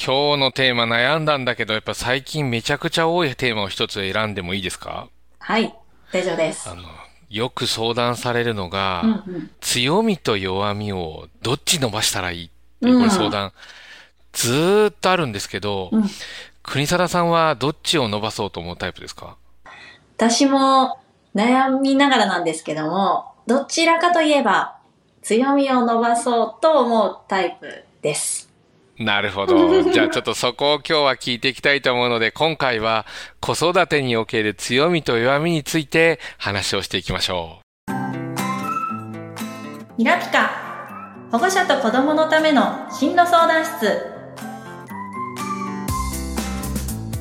今日のテーマ悩んだんだけど、やっぱ最近めちゃくちゃ多いテーマを一つ選んでもいいですか？はい、大丈夫です。あ。の、よく相談されるのが、うんうん。強みと弱みをどっち伸ばしたらいいっていう、うん。これ相談、ずーっとあるんですけど、うん。国貞さんはどっちを伸ばそうと思うタイプですか？私も悩みながらなんですけども、どちらかといえば強みを伸ばそうと思うタイプです。なるほど。じゃあちょっとそこを今日は聞いていきたいと思うので、今回は子育てにおける強みと弱みについて話をしていきましょミラピカ保護者と子供のための進路相談室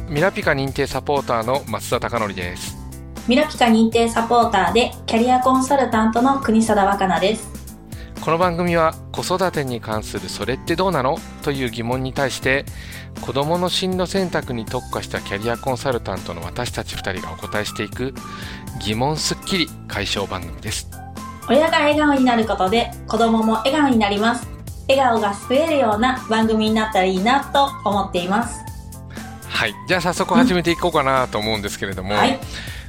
う。ミラピカ認定サポーターの松田貴則です。ミラピカ認定サポーターでキャリアコンサルタントの国貞若菜です。この番組は子育てに関するそれってどうなの？という疑問に対して子どもの進路選択に特化したキャリアコンサルタントの私たち2人がお答えしていく疑問すっきり解消番組です親が笑顔になることで子供も笑顔になります。笑顔が増えるような番組になったらいいなと思っています。はいじゃあ早速始めていこうかなと思うんですけれども、はい。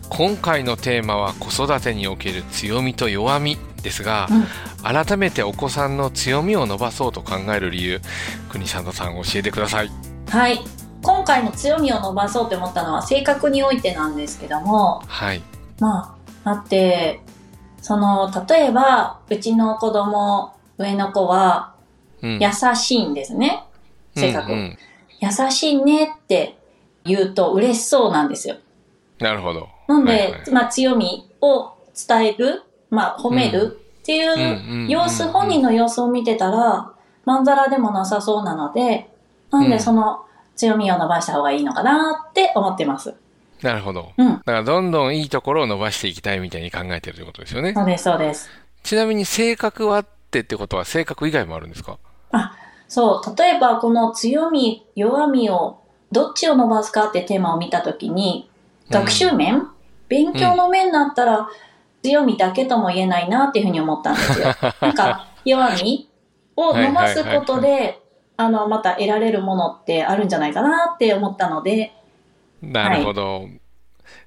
今回のテーマは子育てにおける強みと弱みですが、うん改めてお子さんの強みを伸ばそうと考える理由国里さん教えてくださいはい。今回の強みを伸ばそうと思ったのは性格においてなんですけども、はいまあ、だって、その、例えば、うちの子供、上の子は、うん優しいんですね。性格。うんうん優しいねって言うと嬉しそうなんですよ。なるほどなんで、はいはいまあ強みを伝える、まあ褒めるっていうんうんうんううん様子、本人の様子を見てたら、まんざらでもなさそうなので、なんうんでその強みを伸ばした方がいいのかなって思ってます。なるほど。うん。だからどんどんいいところを伸ばしていきたいみたいに考えてるということですよね。そうです、そうです。ちなみに性格はってってことは性格以外もあるんですか？そう、例えばこの強み、弱みをどっちを伸ばすかってテーマを見たときに、学習面、勉強の面だったら強みだけとも言えないなっていうふうに思ったんですよ。なんか弱みを伸ばすことで、あの、また得られるものってあるんじゃないかなって思ったので、なるほど。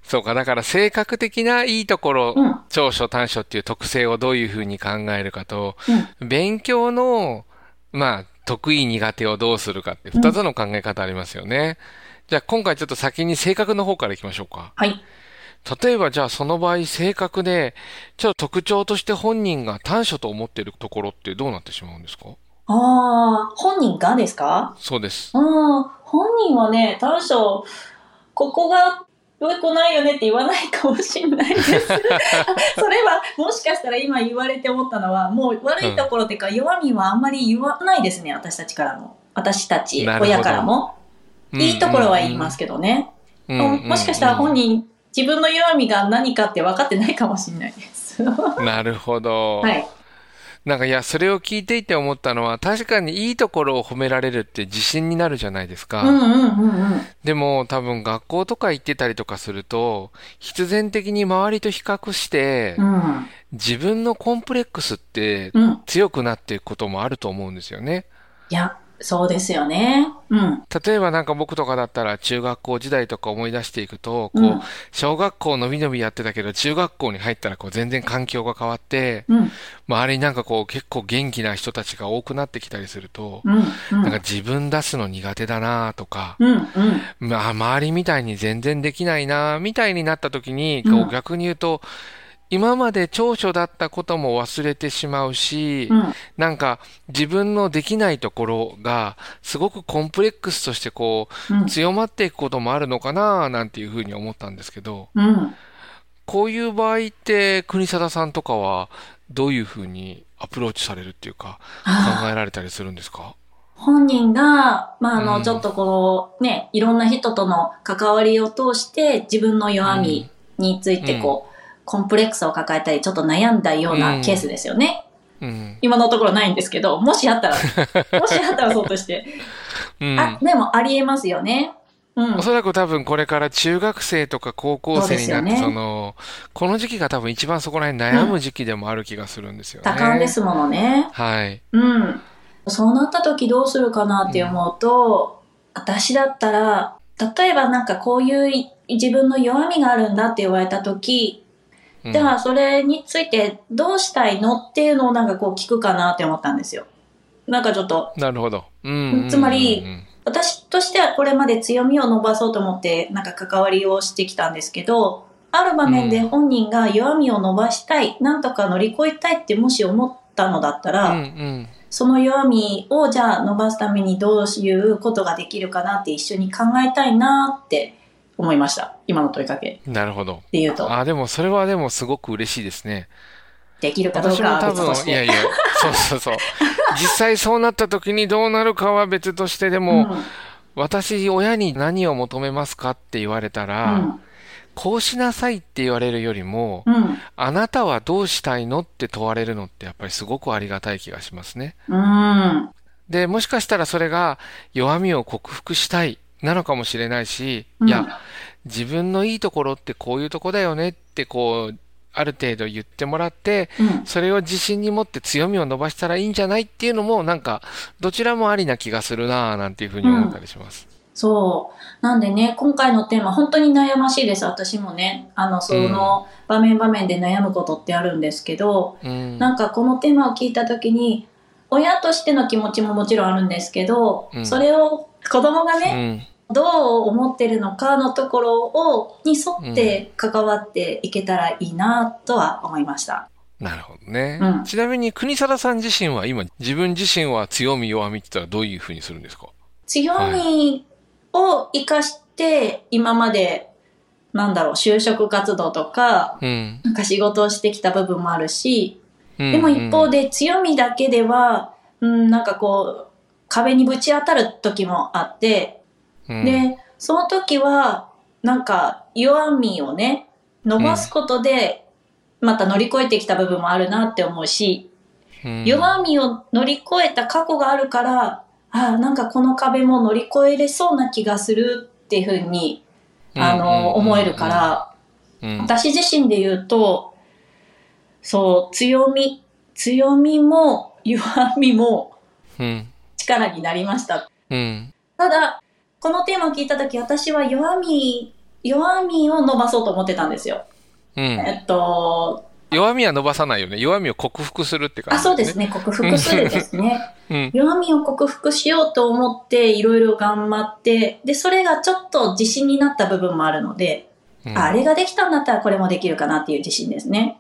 そうか、だから性格的ないいところ、うん、長所短所っていう特性をどういうふうに考えるかと、うん、勉強の、まあ、得意苦手をどうするかって二つの考え方ありますよね。じゃあ今回ちょっと先に性格の方からいきましょうか。はい。例えばじゃあその場合性格で、ちょっと特徴として本人が短所と思っているところってどうなってしまうんですか？ああ、本人がですか？そうです。うん、本人はね、短所、ここが良くないよねって言わないかもしれないです。それは、もしかしたら今言われて思ったのは、もう悪いところっていうか、弱みはあんまり言わないですね、私たちからも。私たち、親からも。いいところは言いますけどね。うんうんうんもしかしたら本人、自分の弱みが何かって分かってないかもしれないです。は なるほど。い。なんかいや、それを聞いていて思ったのは、確かにいいところを褒められるって自信になるじゃないですか。うんうんうんうん。でも多分学校とか行ってたりとかすると、必然的に周りと比較して、うん。自分のコンプレックスってうん。強くなっていくこともあると思うんですよね。いや、そうですよね。うん。例えばなんか僕とかだったら中学校時代とか思い出していくと、こう、うん小学校のびのびやってたけど、中学校に入ったらこう全然環境が変わって、うん。周りになんかこう結構元気な人たちが多くなってきたりすると、うん。うん。なんか自分出すの苦手だなとか、うん。うん。まあ周りみたいに全然できないなみたいになった時に、うんこう逆に言うと、今まで長所だったことも忘れてしまうし、うん。なんか自分のできないところがすごくコンプレックスとしてこう。うん強まっていくこともあるのかななんていうふうに思ったんですけど、うん。こういう場合って国貞さんとかはどういうふうにアプローチされるっていうか考あえられたりするんですか？本人が、まあ、あの、うんちょっとこう、ね、いろんな人との関わりを通して、自分の弱みについて、こう、コンプレックスを抱えたり、ちょっと悩んだようなケースですよね。うん。今のところないんですけど、もしあったら、もしあったらそうとして。うん。あ、でもありえますよね。うんお。そらく多分これから中学生とか高校生になって、そねその、この時期が多分一番そこら辺悩む時期でもある気がするんですよね。多感ですものね。はい。うん。そうなった時どうするかなって思うと、私だったら、例えばなんかこういう自分の弱みがあるんだって言われた時、うんじゃあそれについてどうしたいのっていうのをなんかこう聞くかなって思ったんですよ。なんかちょっと、なるほど。うん。つまりうんうん。私としてはこれまで強みを伸ばそうと思ってなんか関わりをしてきたんですけど、ある場面で本人が弱みを伸ばしたい、なんとか乗り越えたいってもし思ったのだったら、うんうん。その弱みをじゃあ伸ばすためにどういうことができるかなって一緒に考えたいなって思いました。今の問いかけなるほど。で言うと、あ、でもそれはでもすごく嬉しいですね。できるかどうかは別とし分、いやて。いや、そうそうそう。実際そうなった時にどうなるかは別としてでも、うん私、親に何を求めますかって言われたら、こうしなさいって言われるよりも、うん。あなたはどうしたいのって問われるのってやっぱりすごくありがたい気がしますね。うん。うん。で、もしかしたらそれが弱みを克服したいなのかもしれないし、うんいや、自分のいいところってこういうとこだよねってこう、ある程度言ってもらって、うん。それを自信に持って強みを伸ばしたらいいんじゃないっていうのもなんか、どちらもありな気がするなぁなんていうふうに思ったりします。そう。なんでね、今回のテーマ、本当に悩ましいです。私もね。あの、その場面場面で悩むことってあるんですけど、うん。なんかこのテーマを聞いたときに、親としての気持ちももちろんあるんですけど、うんそれを子供がうね、ん。どう思ってるのかのところを、に沿って関わっていけたらいいなとは思いました。なるほどね。うんちなみに、国貞さん自身は今、自分自身は強み弱みって言ったらどういうふうにするんですか？強みを活かして、今まで、なんだろう、就職活動とか、うん。なんか仕事をしてきた部分もあるし、ででも一方、で強みだけでは、うん、なんかこう、壁にぶち当たる時もあって、うん、で、その時は、なんか弱みをね、伸ばすことで、また乗り越えてきた部分もあるなって思うし、うん、弱みを乗り越えた過去があるから、ああ、なんかこの壁も乗り越えれそうな気がするっていうふうに、あの、思えるから、うん、私自身で言うと、そう、強み、強みも弱みもうん。力になりました。うん。ただ、このテーマを聞いたとき、私は弱み、弱みを伸ばそうと思ってたんですよ。うん。えっと、弱みは伸ばさないよね。弱みを克服するって感あ、じ、そうです。ね、克服するですね。うん。弱みを克服しようと思って、いろいろ頑張って、で、それがちょっと自信になった部分もあるので、うんああれができたんだったらこれもできるかなっていう自信ですね。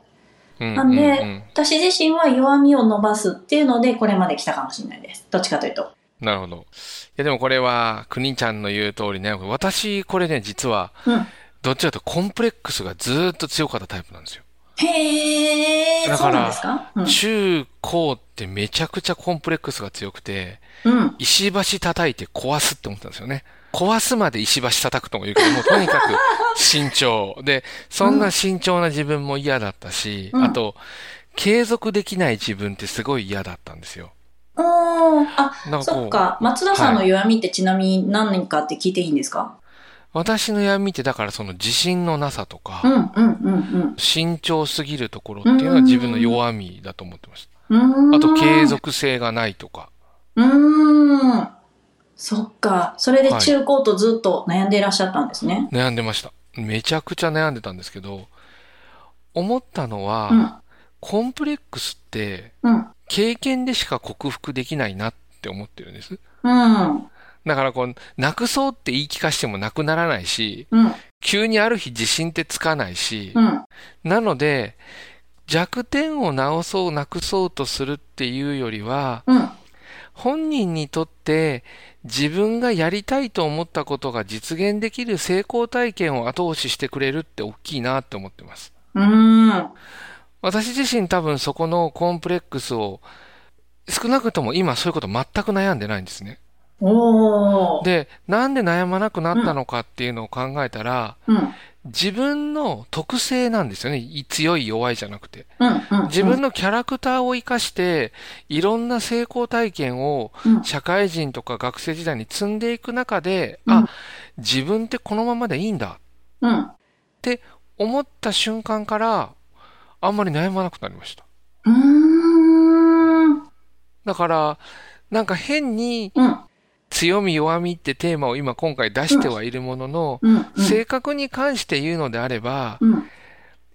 うんなんでうん私自身は弱みを伸ばすっていうので、これまで来たかもしれないです。どっちかというと。なるほど。いや、でもこれは、くにちゃんの言う通りね、私、これね、実は、うん。どっちかというとコンプレックスがずーっと強かったタイプなんですよ。へー、だからそうなんですか？うん。中高ってめちゃくちゃコンプレックスが強くて、うん。石橋叩いて壊すって思ったんですよね。壊すまで石橋叩くとも言うけど、もうとにかく慎重。で、そんな慎重な自分も嫌だったし、うんあと、継続できない自分ってすごい嫌だったんですよ。あ、なんそっか。松田さんの弱みってちなみに何年かって聞いていいんですか、私の闇ってだからその自信のなさとか、慎重すぎるところっていうのは自分の弱みだと思ってました。あと継。続性がないとか。うーん。そっか。それで中高とずっと悩んでいらっしゃったんですね。悩んでました。めちゃくちゃ悩んでたんですけど、思ったのは、うん。コンプレックスってうん。経験でしか克服できないなって思ってるんです。うん。だからこう、なくそうって言い聞かしてもなくならないし、うん。急にある日自信ってつかないし、うん。なので、弱点を直そう、なくそうとするっていうよりは、うん。本人にとって自分がやりたいと思ったことが実現できる成功体験を後押ししてくれるって大きいなって思ってます。うん。私自身多分そこのコンプレックスを少なくとも今そういうこと全く悩んでないんですね。で、なんで悩まなくなったのかっていうのを考えたら、うん。自分の特性なんですよね。い強い弱いじゃなくて。自分のキャラクターを活かして、いろんな成功体験をうん。社会人とか学生時代に積んでいく中で、うんあ、自分ってこのままでいいんだうん。って思った瞬間から、あんまり悩まなくなりました。だから、なんか変にうん。強み弱みってテーマを今今回出してはいるものの。性格に関して言うのであれば、うん。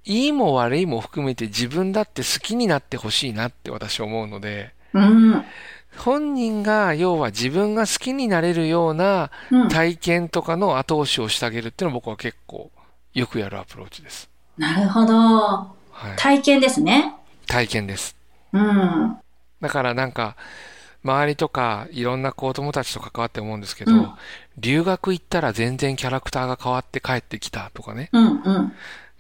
いいも悪いも含めて自分だって好きになってほしいなって私は思うので、うん。本人が要は自分が好きになれるようなうん。体験とかの後押しをしてあげるっていうのは僕は結構よくやるアプローチです。なるほど。はい。体験ですね。体験です。うん。だからなんか、周りとかいろんな子供たちと関わって思うんですけど、うん留学行ったら全然キャラクターが変わって帰ってきたとかね、うん。うん。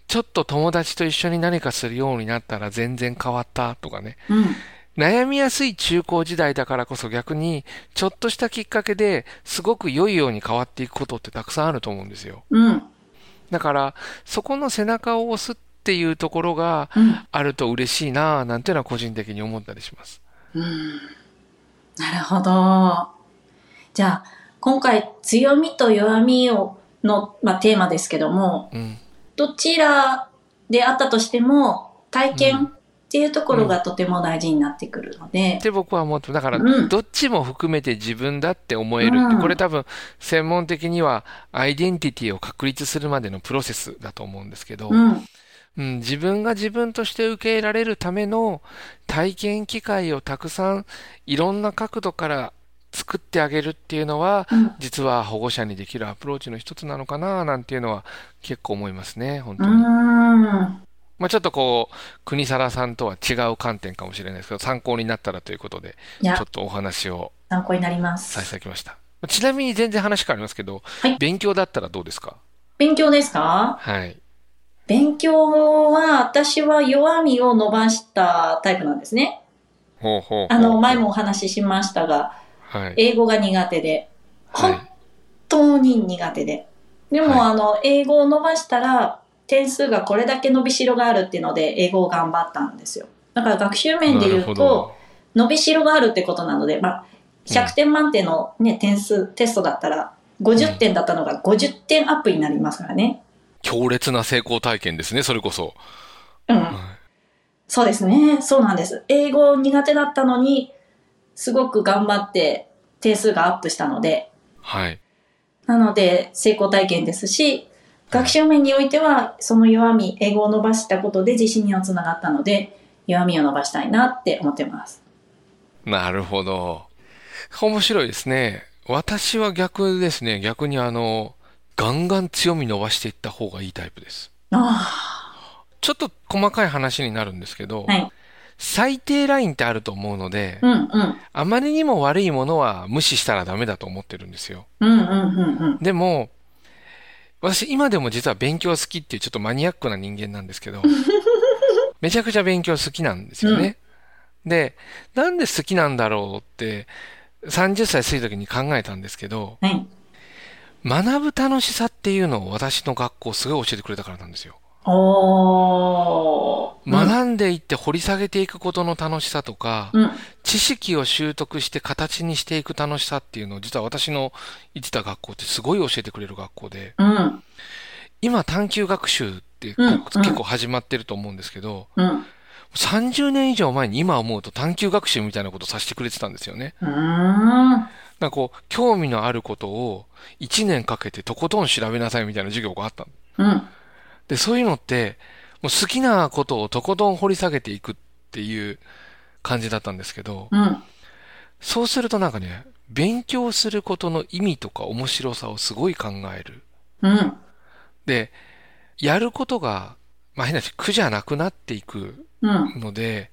ちょっと友達と一緒に何かするようになったら全然変わったとかね、うん。悩みやすい中高時代だからこそ逆に、ちょっとしたきっかけですごく良いように変わっていくことってたくさんあると思うんですよ。うん。だから、そこの背中を押すっていうところがうん。あると嬉しいなぁなんていうのは個人的に思ったりします。うん。なるほど。じゃあ、今回、強みと弱みを、の、まあ、テーマですけども、うん。どちらであったとしても、体験っていうところがとても大事になってくるのでっ、て僕は思って、だから、うんどっちも含めて自分だって思えるうんこれ多分、専門的には、アイデンティティを確立するまでのプロセスだと思うんですけど、うん。うん、自分が自分として受け入れられるための体験機会をたくさん、いろんな角度から作ってあげるっていうのは、うん。実は保護者にできるアプローチの一つなのかな、なんていうのは結構思いますね、本当に。うん。まあちょっとこう、国皿さんとは違う観点かもしれないですけど、参考になったらということで、ちょっ、とお話を参考になりまさせていす。ただきました。ちなみに全然話変わりますけど、はい勉強だったらどうですか？勉強ですか？はい。勉強は、私は弱みを伸ばしたタイプなんですね。ほうほうあの、前もお話ししましたが、はい。英語が苦手で、はい本当に苦手で。でも、はいあの、英語を伸ばしたら、点数がこれだけ伸びしろがあるっていうので、英語を頑張ったんですよ。だから学習面で言うと、ど伸びしろがあるってことなので、まあ、100点満点のね、点数、テストだったら、50点だったのが50点アップになりますからね。強烈な成功体験ですね、それこそ。うん。はそうですね。そうなんです。英語苦手だったのに、すごく頑張って点数がアップしたので、はい。なので成功体験ですし、学習面においては、その弱み、英語を伸ばしたことで自信にはつながったので、弱みを伸ばしたいなって思ってます。なるほど。面白いですね。私は逆ですね。逆にあの、ガンガン強み伸ばしていった方がいいタイプです。あちょっと細かい話になるんですけど、あ、はい。最低ラインってあると思うので、うんうん。あまりにも悪いものは無視したらダメだと思ってるんですよ。うんうんうんうん。でも、私今でも実は勉強好きっていうちょっとマニアックな人間なんですけど、めちゃくちゃ勉強好きなんですよね。で、なんで好きなんだろうって、30歳過ぎた時に考えたんですけど、はい。学ぶ楽しさっていうのを私の学校すごい教えてくれたからなんですよ。学んでいって掘り下げていくことの楽しさとか、うん。知識を習得して形にしていく楽しさっていうのを実は私の行ってた学校ってすごい教えてくれる学校で、うん。今探究学習って結構始まってると思うんですけど、うん。30年以上前に今思うと探究学習みたいなことをさせてくれてたんですよね。なんかこう、興味のあることを1年かけてとことん調べなさいみたいな授業があったのうん。で、そういうのって、もう好きなことをとことん掘り下げていくっていう感じだったんですけど、うん。そうするとなんかね、勉強することの意味とか面白さをすごい考える。うん。で、やることが、まあ変な話、苦じゃなくなっていくうん。ので、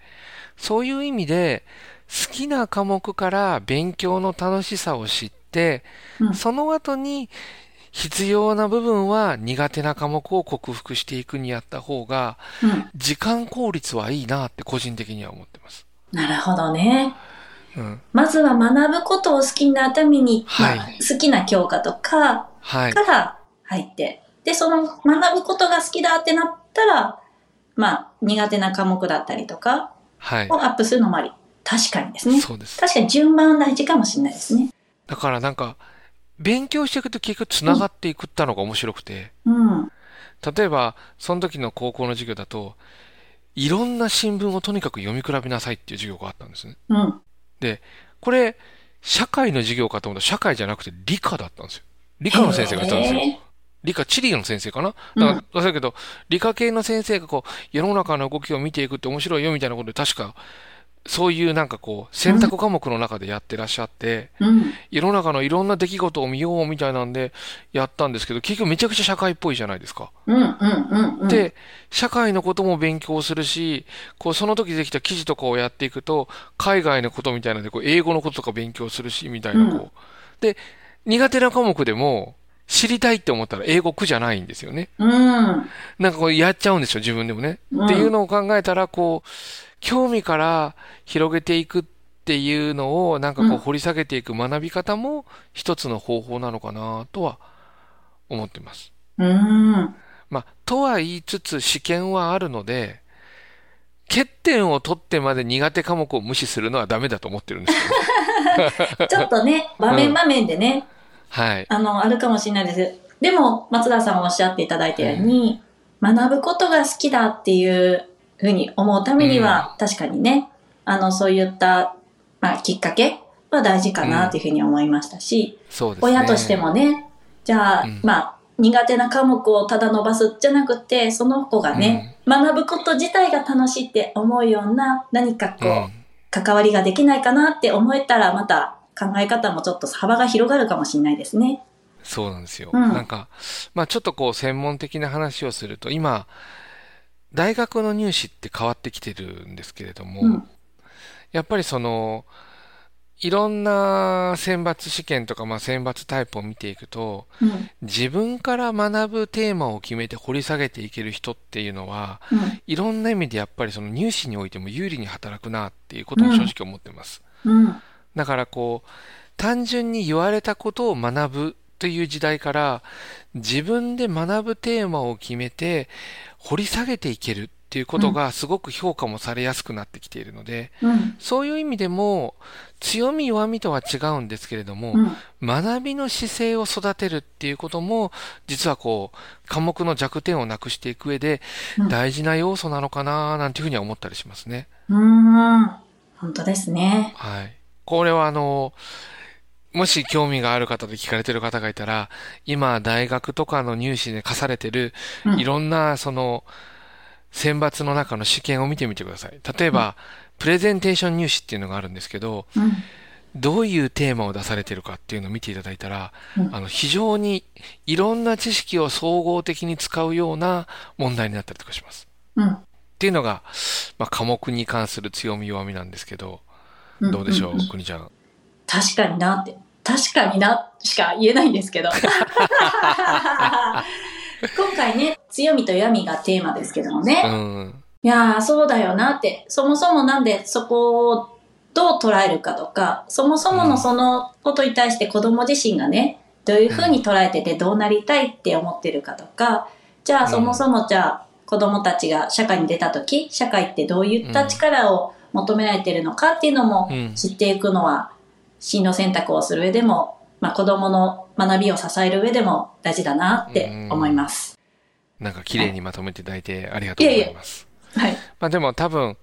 そういう意味で、好きな科目から勉強の楽しさを知って、うんその後に必要な部分は苦手な科目を克服していくにやった方が、うん。時間効率はいいなって個人的には思ってます。なるほどね。うん。まずは学ぶことを好きになるために、はいまあ、好きな教科とかはいか。ら入って、で、その学ぶことが好きだってなったら、まあ、苦手な科目だったりとかはいを。アップするのもあり。確かにですね。そうです。確かに順番は大事かもしれないですね。だからなんか、勉強していくと結局繋がっていくったのが面白くて、うん。例えば、その時の高校の授業だと、いろんな新聞をとにかく読み比べなさいっていう授業があったんですね。うん。これ、社会の授業かと思ったら社会じゃなくて理科だったんですよ。理科の先生が言ったんですよ。理科、地理の先生かな？だから、だけど、理科系の先生がこう、世の中の動きを見ていくって面白いよみたいなことで確かそういうなんかこう、選択科目の中でやってらっしゃって、うん、世の中のいろんな出来事を見ようみたいなんでやったんですけど、結局めちゃくちゃ社会っぽいじゃないですか。うんうんうんうん、で、社会のことも勉強するし、こう、その時できた記事とかをやっていくと、海外のことみたいなので、こう、英語のこととか勉強するし、みたいなこう、うん、で、苦手な科目でも、知りたいって思ったら英語苦じゃないんですよね。うん。なんかこうやっちゃうんですよ、自分でもね。うん、っていうのを考えたら、こう、興味から広げていくっていうのをなんかこう掘り下げていく学び方も一つの方法なのかなとは思ってます。うん。まあ、とは言いつつ試験はあるので、欠点を取ってまで苦手科目を無視するのはダメだと思ってるんですけど。ちょっとね、場面場面でね、うん、はい。あの、あるかもしれないです。でも、松田さんおっしゃっていただいたように、うん、学ぶことが好きだっていうふうに思うためには、確かにね、あの、そういった、まあ、きっかけは大事かなというふうに思いましたし、ね、親としてもね、じゃあ、まあ、苦手な科目をただ伸ばすじゃなくて、その子がね、学ぶこと自体が楽しいって思うような何かこう、関わりができないかなって思えたら、また考え方もちょっと幅が広がるかもしれないですね。そうなんですよ。うん、なんか、まあちょっとこう専門的な話をすると、今、大学の入試って変わってきてるんですけれども、うん、やっぱりその、いろんな選抜試験とか、まあ、選抜タイプを見ていくと、うん、自分から学ぶテーマを決めて掘り下げていける人っていうのは、うん、いろんな意味でやっぱりその入試においても有利に働くなっていうことを正直思ってます。だからこう、単純に言われたことを学ぶという時代から自分で学ぶテーマを決めて掘り下げていけるっていうことがすごく評価もされやすくなってきているので、うん、そういう意味でも強み弱みとは違うんですけれども、うん、学びの姿勢を育てるっていうことも実はこう科目の弱点をなくしていく上で大事な要素なのかななんていうふうには思ったりしますね。うん、本当ですね。はい。これはあの、もし興味がある方で聞かれてる方がいたら、今大学とかの入試で課されてる、いろんなその、選抜の中の試験を見てみてください。例えば、プレゼンテーション入試っていうのがあるんですけど、どういうテーマを出されてるかっていうのを見ていただいたら、あの、非常にいろんな知識を総合的に使うような問題になったりとかします。うん、っていうのが、まあ、科目に関する強み弱みなんですけど、どうでしょう、くにちゃん。確かになって。確かにな、しか言えないんですけど。今回ね、強みと弱みがテーマですけどもね。うん、いやー、そうだよなって。そもそもなんでそこをどう捉えるかとか、そもそものそのことに対して子供自身がね、どういうふうに捉えててどうなりたいって思ってるかとか、じゃあそもそもじゃあ子供たちが社会に出た時、社会ってどういった力を求められてるのかっていうのも知っていくのは進路選択をする上でも、まあ、子供の学びを支える上でも大事だなって思います。なんか綺麗にまとめていただいてありがとうございます。はい。まあでも多分、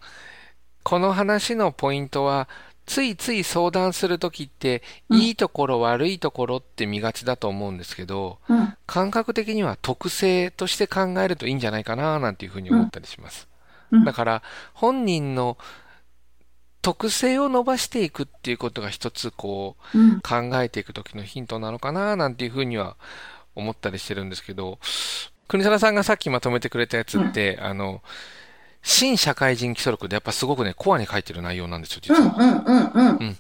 この話のポイントは、ついつい相談するときって、いいところ、悪いところって見がちだと思うんですけど、うん、感覚的には特性として考えるといいんじゃないかな、なんていうふうに思ったりします。うん、だから、本人の特性を伸ばしていくっていうことが一つこう、うん、考えていく時のヒントなのかななんていうふうには思ったりしてるんですけど、国貞さんがさっきまとめてくれたやつって、うん、あの、新社会人基礎力でやっぱすごくね、コアに書いてる内容なんですよ、実は。うんうんうんうん。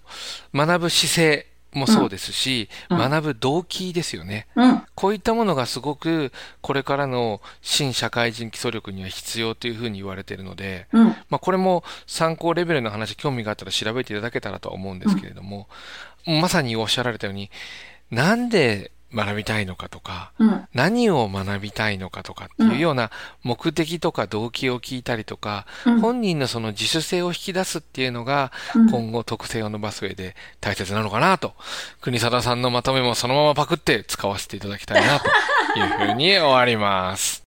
うん、学ぶ姿勢、もそうですし、うん、学ぶ動機ですよね、うん、こういったものがすごくこれからの新社会人基礎力には必要というふうに言われているので、うん、まあ、これも参考レベルの話興味があったら調べていただけたらとは思うんですけれども、まさにおっしゃられたようになんで学びたいのかとか、うん、何を学びたいのかとかっていうような目的とか動機を聞いたりとか、うん、本人のその自主性を引き出すっていうのが、今後特性を伸ばす上で大切なのかなと、国貞さんのまとめもそのままパクって使わせていただきたいなというふうに終わります。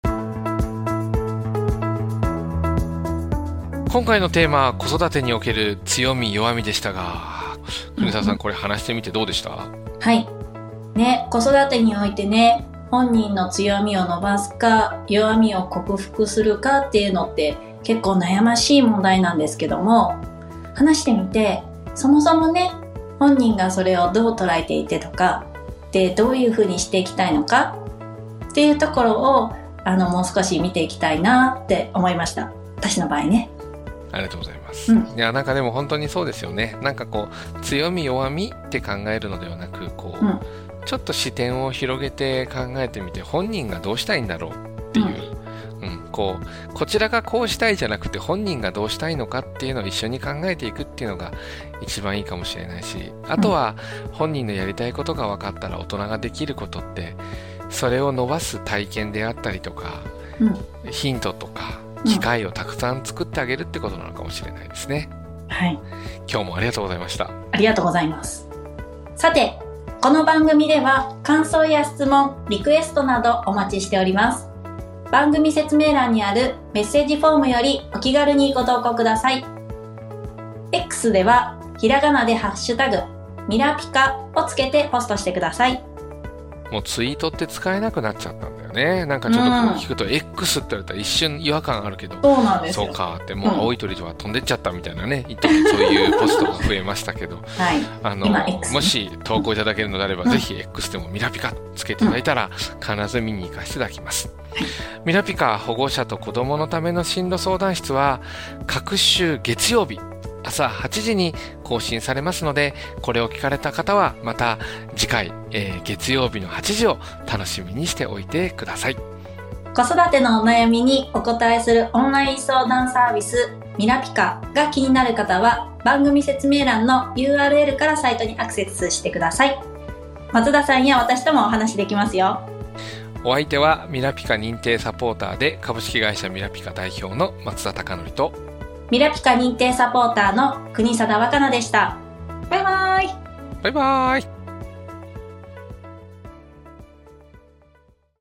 今回のテーマは子育てにおける強み弱みでしたが、国沢さん。これ話してみてどうでした？はい。ね、子育てにおいてね、本人の強みを伸ばすか、弱みを克服するかっていうのって結構悩ましい問題なんですけども、話してみて、そもそもね、本人がそれをどう捉えていてとか、で、どういうふうにしていきたいのかっていうところを、あの、もう少し見ていきたいなって思いました。私の場合ね。ありがとうございます。うんいや、なんかでも本当にそうですよね。なんかこう、強み弱みって考えるのではなく、こう、うんちょっと視点を広げて考えてみて、本人がどうしたいんだろうっていう、うん、こう、こちらがこうしたいじゃなくて、本人がどうしたいのかっていうのを一緒に考えていくっていうのが一番いいかもしれないし、あとは、本人のやりたいことが分かったら大人ができることって、それを伸ばす体験であったりとか、うん。ヒントとか、機会をたくさん作ってあげるってことなのかもしれないですね。はい。今日もありがとうございました。ありがとうございます。さて、この番組では感想や質問、リクエストなどお待ちしております。番組説明欄にあるメッセージフォームよりお気軽にご投稿ください。X ではひらがなでハッシュタグ、ミラピカをつけてポストしてください。もうツイートって使えなくなっちゃったね。なんかちょっとこう聞くと X って言われたら一瞬違和感あるけど、そうなんですよ。そうかって、もううん青い鳥は飛んでっちゃったみたいなね、一時そういうポストが増えましたけど、はい。あのねもし投稿いただけるのであれば、うんぜひ X でもミラピカつけていただいたら、必ず見に行かせていただきます。ミラピカ保護者と子供のための進路相談室は、各週月曜日、朝8時に更新されますので、これを聞かれた方は、また次回、えー月曜日の8時を楽しみにしておいてください。子育てのお悩みにお答えするオンライン相談サービスミラピカが気になる方は番組説明欄の URL からサイトにアクセスしてください松田さんや私ともお話できますよお相手はミラピカ認定サポーターで株式会社ミラピカ代表の松田貴則とミラピカ認定サポーターの国貞若菜でした。バイバイ。バイバイ。